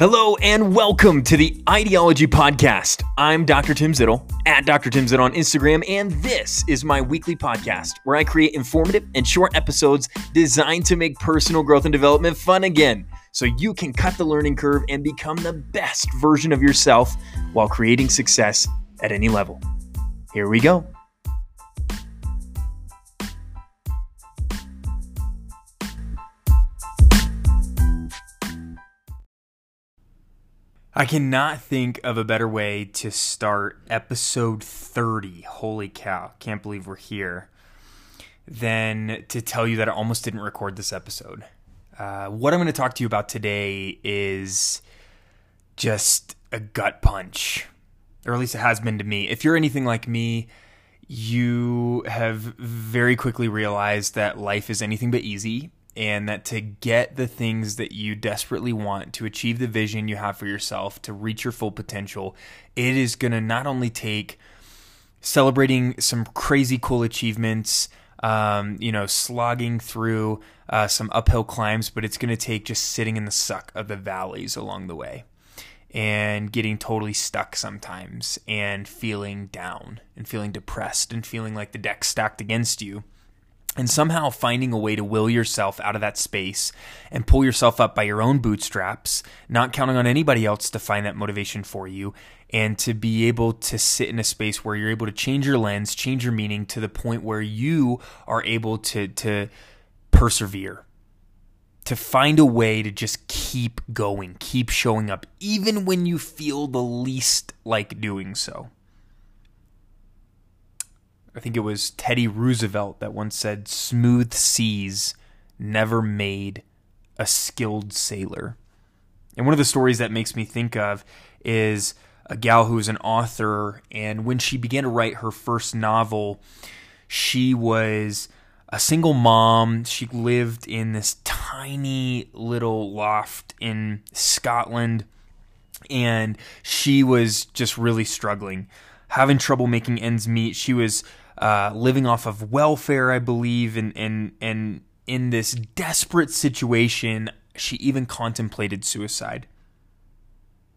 Hello and welcome to the Ideology Podcast. I'm Dr. Tim Zittle at Dr. Tim Zittle on Instagram, and this is my weekly podcast where I create informative and short episodes designed to make personal growth and development fun again so you can cut the learning curve and become the best version of yourself while creating success at any level. Here we go. I cannot think of a better way to start episode 30. Holy cow, can't believe we're here. Than to tell you that I almost didn't record this episode. Uh, what I'm going to talk to you about today is just a gut punch, or at least it has been to me. If you're anything like me, you have very quickly realized that life is anything but easy and that to get the things that you desperately want to achieve the vision you have for yourself to reach your full potential it is going to not only take celebrating some crazy cool achievements um, you know slogging through uh, some uphill climbs but it's going to take just sitting in the suck of the valleys along the way and getting totally stuck sometimes and feeling down and feeling depressed and feeling like the deck's stacked against you and somehow finding a way to will yourself out of that space and pull yourself up by your own bootstraps, not counting on anybody else to find that motivation for you, and to be able to sit in a space where you're able to change your lens, change your meaning to the point where you are able to to persevere. To find a way to just keep going, keep showing up, even when you feel the least like doing so. I think it was Teddy Roosevelt that once said, Smooth seas never made a skilled sailor. And one of the stories that makes me think of is a gal who is an author, and when she began to write her first novel, she was a single mom. She lived in this tiny little loft in Scotland, and she was just really struggling, having trouble making ends meet. She was uh, living off of welfare, I believe, and and and in this desperate situation, she even contemplated suicide.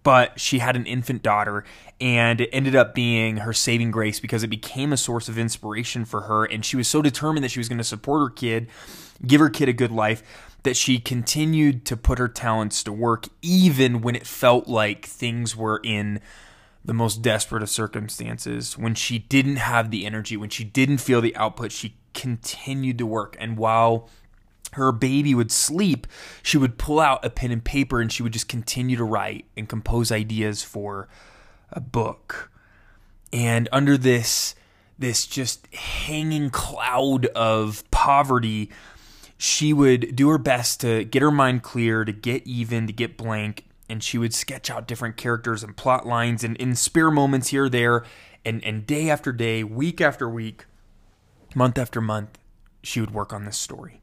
But she had an infant daughter, and it ended up being her saving grace because it became a source of inspiration for her. And she was so determined that she was going to support her kid, give her kid a good life, that she continued to put her talents to work, even when it felt like things were in the most desperate of circumstances, when she didn't have the energy, when she didn't feel the output, she continued to work. And while her baby would sleep, she would pull out a pen and paper and she would just continue to write and compose ideas for a book. And under this this just hanging cloud of poverty, she would do her best to get her mind clear, to get even, to get blank, and she would sketch out different characters and plot lines and in spare moments here there and and day after day week after week month after month she would work on this story.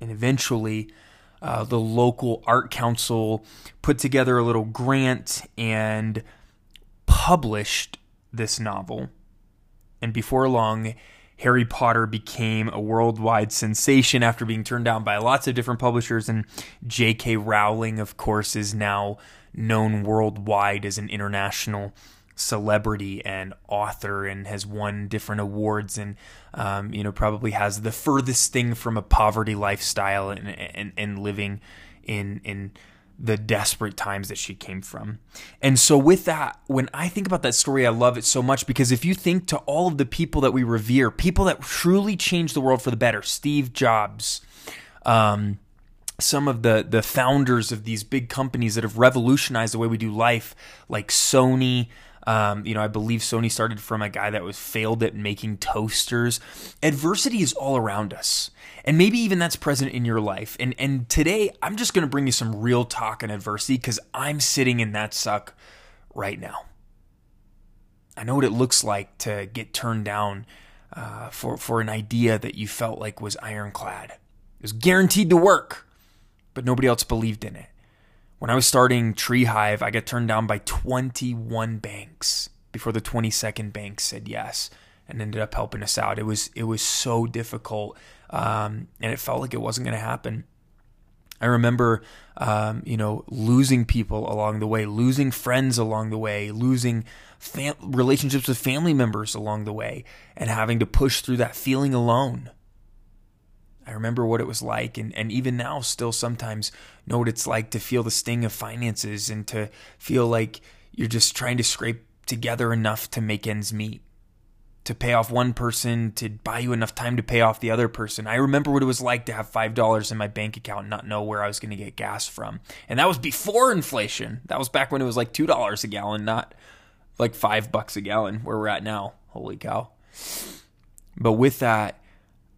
And eventually uh, the local art council put together a little grant and published this novel. And before long Harry Potter became a worldwide sensation after being turned down by lots of different publishers. And J.K. Rowling, of course, is now known worldwide as an international celebrity and author and has won different awards and um, you know probably has the furthest thing from a poverty lifestyle and and, and living in in the desperate times that she came from. And so, with that, when I think about that story, I love it so much because if you think to all of the people that we revere, people that truly changed the world for the better, Steve Jobs, um, some of the the founders of these big companies that have revolutionized the way we do life, like Sony, um, you know, I believe Sony started from a guy that was failed at making toasters. Adversity is all around us. And maybe even that's present in your life. And and today I'm just going to bring you some real talk on adversity cuz I'm sitting in that suck right now. I know what it looks like to get turned down uh, for for an idea that you felt like was ironclad. It was guaranteed to work, but nobody else believed in it. When I was starting Tree Hive, I got turned down by 21 banks before the 22nd bank said yes and ended up helping us out. It was it was so difficult, um, and it felt like it wasn't going to happen. I remember, um, you know, losing people along the way, losing friends along the way, losing fam- relationships with family members along the way, and having to push through that feeling alone. I remember what it was like, and, and even now, still sometimes know what it's like to feel the sting of finances and to feel like you're just trying to scrape together enough to make ends meet to pay off one person to buy you enough time to pay off the other person. I remember what it was like to have $5 in my bank account and not know where I was going to get gas from. And that was before inflation. That was back when it was like $2 a gallon, not like 5 bucks a gallon where we're at now. Holy cow. But with that,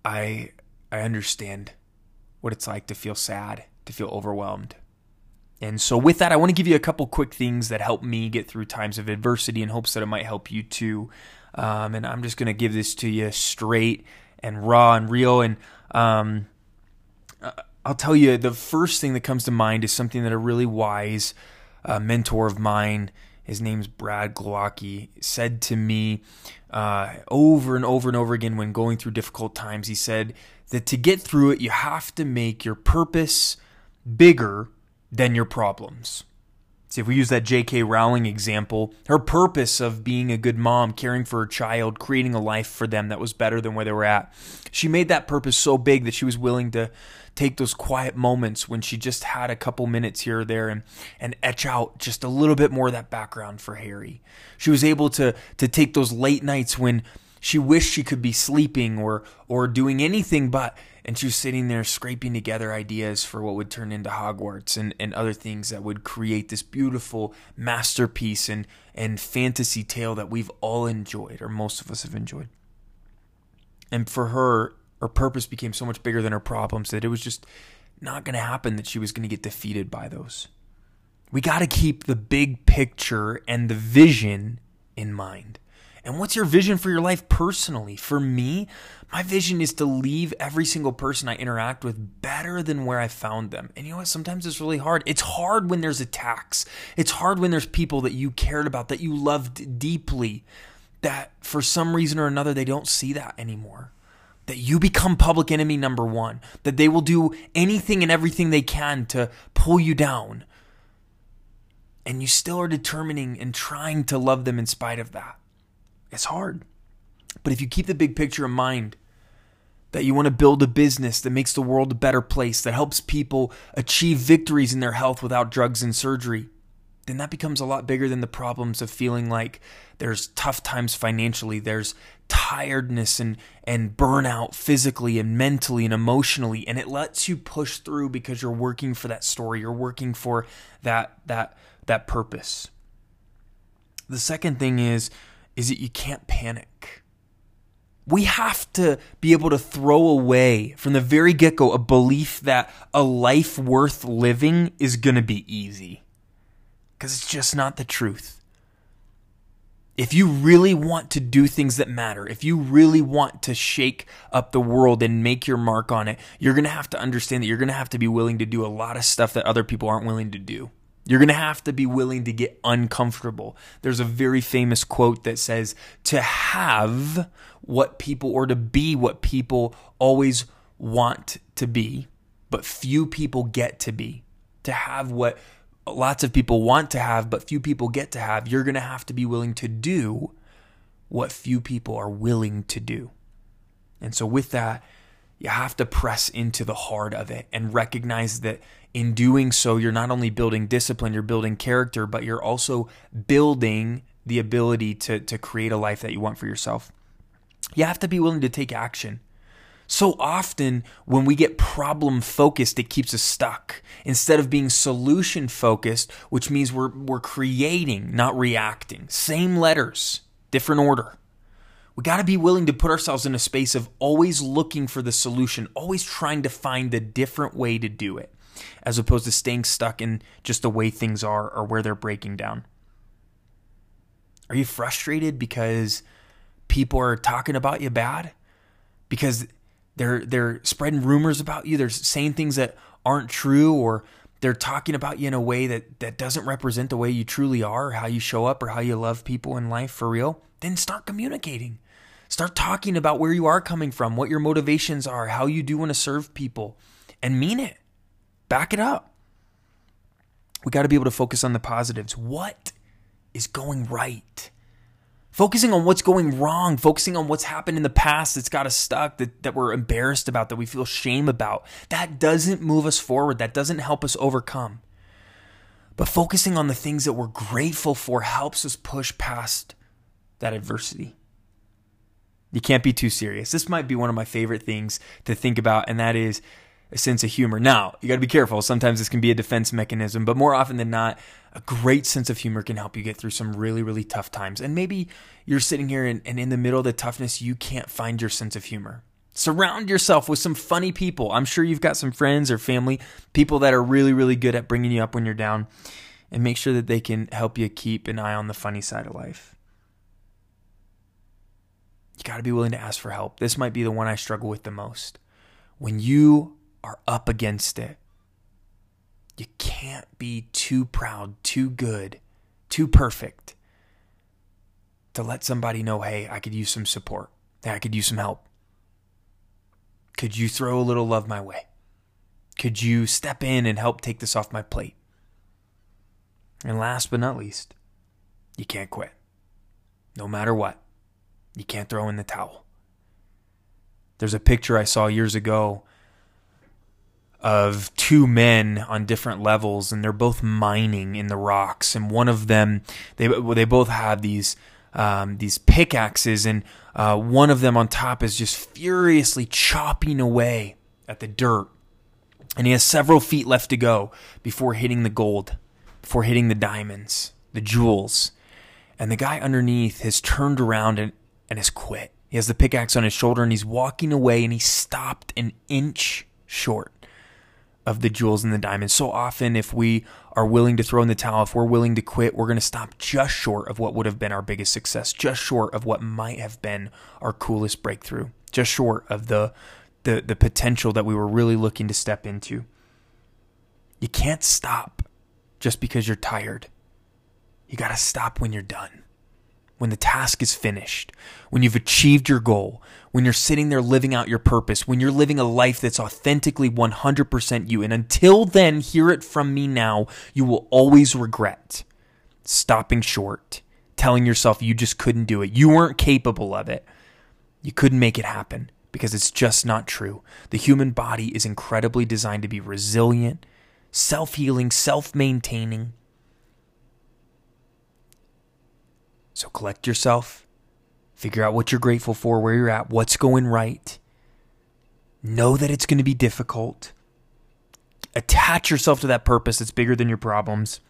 I I understand what it's like to feel sad, to feel overwhelmed. And so, with that, I want to give you a couple quick things that help me get through times of adversity in hopes that it might help you too. Um, and I'm just going to give this to you straight and raw and real. And um, I'll tell you, the first thing that comes to mind is something that a really wise uh, mentor of mine, his name's Brad Glowacki, said to me uh, over and over and over again when going through difficult times. He said that to get through it, you have to make your purpose bigger than your problems. See, if we use that J.K. Rowling example, her purpose of being a good mom, caring for her child, creating a life for them that was better than where they were at, she made that purpose so big that she was willing to take those quiet moments when she just had a couple minutes here or there and, and etch out just a little bit more of that background for Harry. She was able to, to take those late nights when she wished she could be sleeping or, or doing anything but and she was sitting there scraping together ideas for what would turn into Hogwarts and, and other things that would create this beautiful masterpiece and, and fantasy tale that we've all enjoyed, or most of us have enjoyed. And for her, her purpose became so much bigger than her problems that it was just not going to happen that she was going to get defeated by those. We got to keep the big picture and the vision in mind. And what's your vision for your life personally? For me, my vision is to leave every single person I interact with better than where I found them. And you know what? Sometimes it's really hard. It's hard when there's attacks. It's hard when there's people that you cared about, that you loved deeply, that for some reason or another they don't see that anymore. That you become public enemy number one, that they will do anything and everything they can to pull you down. And you still are determining and trying to love them in spite of that. It's hard. But if you keep the big picture in mind, that you want to build a business that makes the world a better place, that helps people achieve victories in their health without drugs and surgery, then that becomes a lot bigger than the problems of feeling like there's tough times financially, there's tiredness and, and burnout physically and mentally and emotionally. And it lets you push through because you're working for that story, you're working for that that that purpose. The second thing is is that you can't panic. We have to be able to throw away from the very get go a belief that a life worth living is going to be easy. Because it's just not the truth. If you really want to do things that matter, if you really want to shake up the world and make your mark on it, you're going to have to understand that you're going to have to be willing to do a lot of stuff that other people aren't willing to do. You're going to have to be willing to get uncomfortable. There's a very famous quote that says, to have what people, or to be what people always want to be, but few people get to be. To have what lots of people want to have, but few people get to have, you're going to have to be willing to do what few people are willing to do. And so, with that, you have to press into the heart of it and recognize that in doing so, you're not only building discipline, you're building character, but you're also building the ability to, to create a life that you want for yourself. You have to be willing to take action. So often, when we get problem focused, it keeps us stuck. Instead of being solution focused, which means we're, we're creating, not reacting. Same letters, different order. We got to be willing to put ourselves in a space of always looking for the solution, always trying to find a different way to do it as opposed to staying stuck in just the way things are or where they're breaking down? Are you frustrated because people are talking about you bad? Because they're they're spreading rumors about you, they're saying things that aren't true or they're talking about you in a way that that doesn't represent the way you truly are, or how you show up or how you love people in life for real, then start communicating. Start talking about where you are coming from, what your motivations are, how you do want to serve people, and mean it. Back it up. We got to be able to focus on the positives. What is going right? Focusing on what's going wrong, focusing on what's happened in the past that's got us stuck, that, that we're embarrassed about, that we feel shame about, that doesn't move us forward. That doesn't help us overcome. But focusing on the things that we're grateful for helps us push past that adversity. You can't be too serious. This might be one of my favorite things to think about, and that is a sense of humor. Now, you got to be careful. Sometimes this can be a defense mechanism, but more often than not, a great sense of humor can help you get through some really, really tough times. And maybe you're sitting here and, and in the middle of the toughness, you can't find your sense of humor. Surround yourself with some funny people. I'm sure you've got some friends or family, people that are really, really good at bringing you up when you're down, and make sure that they can help you keep an eye on the funny side of life. You got to be willing to ask for help. This might be the one I struggle with the most. When you are up against it. You can't be too proud, too good, too perfect to let somebody know, hey, I could use some support. Hey, I could use some help. Could you throw a little love my way? Could you step in and help take this off my plate? And last but not least, you can't quit. No matter what, you can't throw in the towel. There's a picture I saw years ago of two men on different levels, and they're both mining in the rocks. And one of them, they they both have these um, these pickaxes, and uh, one of them on top is just furiously chopping away at the dirt. And he has several feet left to go before hitting the gold, before hitting the diamonds, the jewels. And the guy underneath has turned around and, and has quit. He has the pickaxe on his shoulder and he's walking away and he stopped an inch short of the jewels and the diamonds. So often, if we are willing to throw in the towel, if we're willing to quit, we're going to stop just short of what would have been our biggest success, just short of what might have been our coolest breakthrough, just short of the the, the potential that we were really looking to step into. You can't stop just because you're tired. You got to stop when you're done when the task is finished, when you've achieved your goal, when you're sitting there living out your purpose, when you're living a life that's authentically 100% you. And until then, hear it from me now, you will always regret stopping short, telling yourself you just couldn't do it. You weren't capable of it. You couldn't make it happen because it's just not true. The human body is incredibly designed to be resilient, self healing, self maintaining So collect yourself, figure out what you're grateful for, where you're at, what's going right. Know that it's going to be difficult. Attach yourself to that purpose that's bigger than your problems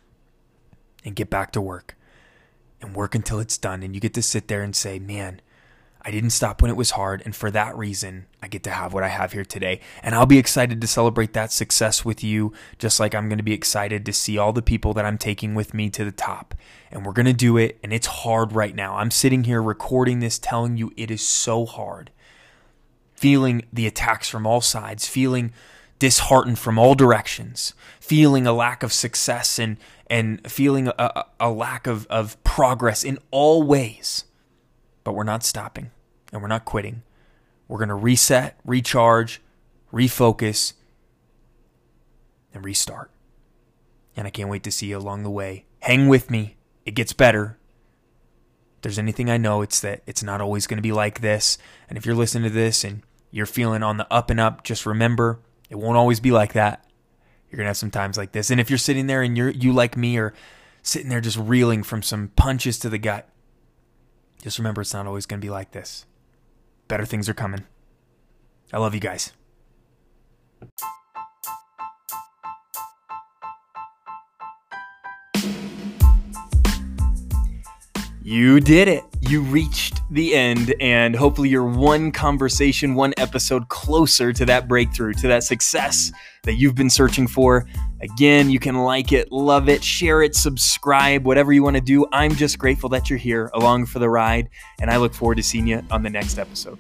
and get back to work and work until it's done. And you get to sit there and say, man, I didn't stop when it was hard, and for that reason, I get to have what I have here today. And I'll be excited to celebrate that success with you, just like I'm going to be excited to see all the people that I'm taking with me to the top. And we're going to do it, and it's hard right now. I'm sitting here recording this, telling you it is so hard. Feeling the attacks from all sides, feeling disheartened from all directions, feeling a lack of success and, and feeling a, a lack of, of progress in all ways but we're not stopping and we're not quitting. We're going to reset, recharge, refocus, and restart. And I can't wait to see you along the way. Hang with me. It gets better. If there's anything I know, it's that it's not always going to be like this. And if you're listening to this and you're feeling on the up and up, just remember it won't always be like that. You're going to have some times like this. And if you're sitting there and you're you like me are sitting there just reeling from some punches to the gut, just remember, it's not always going to be like this. Better things are coming. I love you guys. You did it. You reached the end, and hopefully, you're one conversation, one episode closer to that breakthrough, to that success that you've been searching for. Again, you can like it, love it, share it, subscribe, whatever you want to do. I'm just grateful that you're here along for the ride, and I look forward to seeing you on the next episode.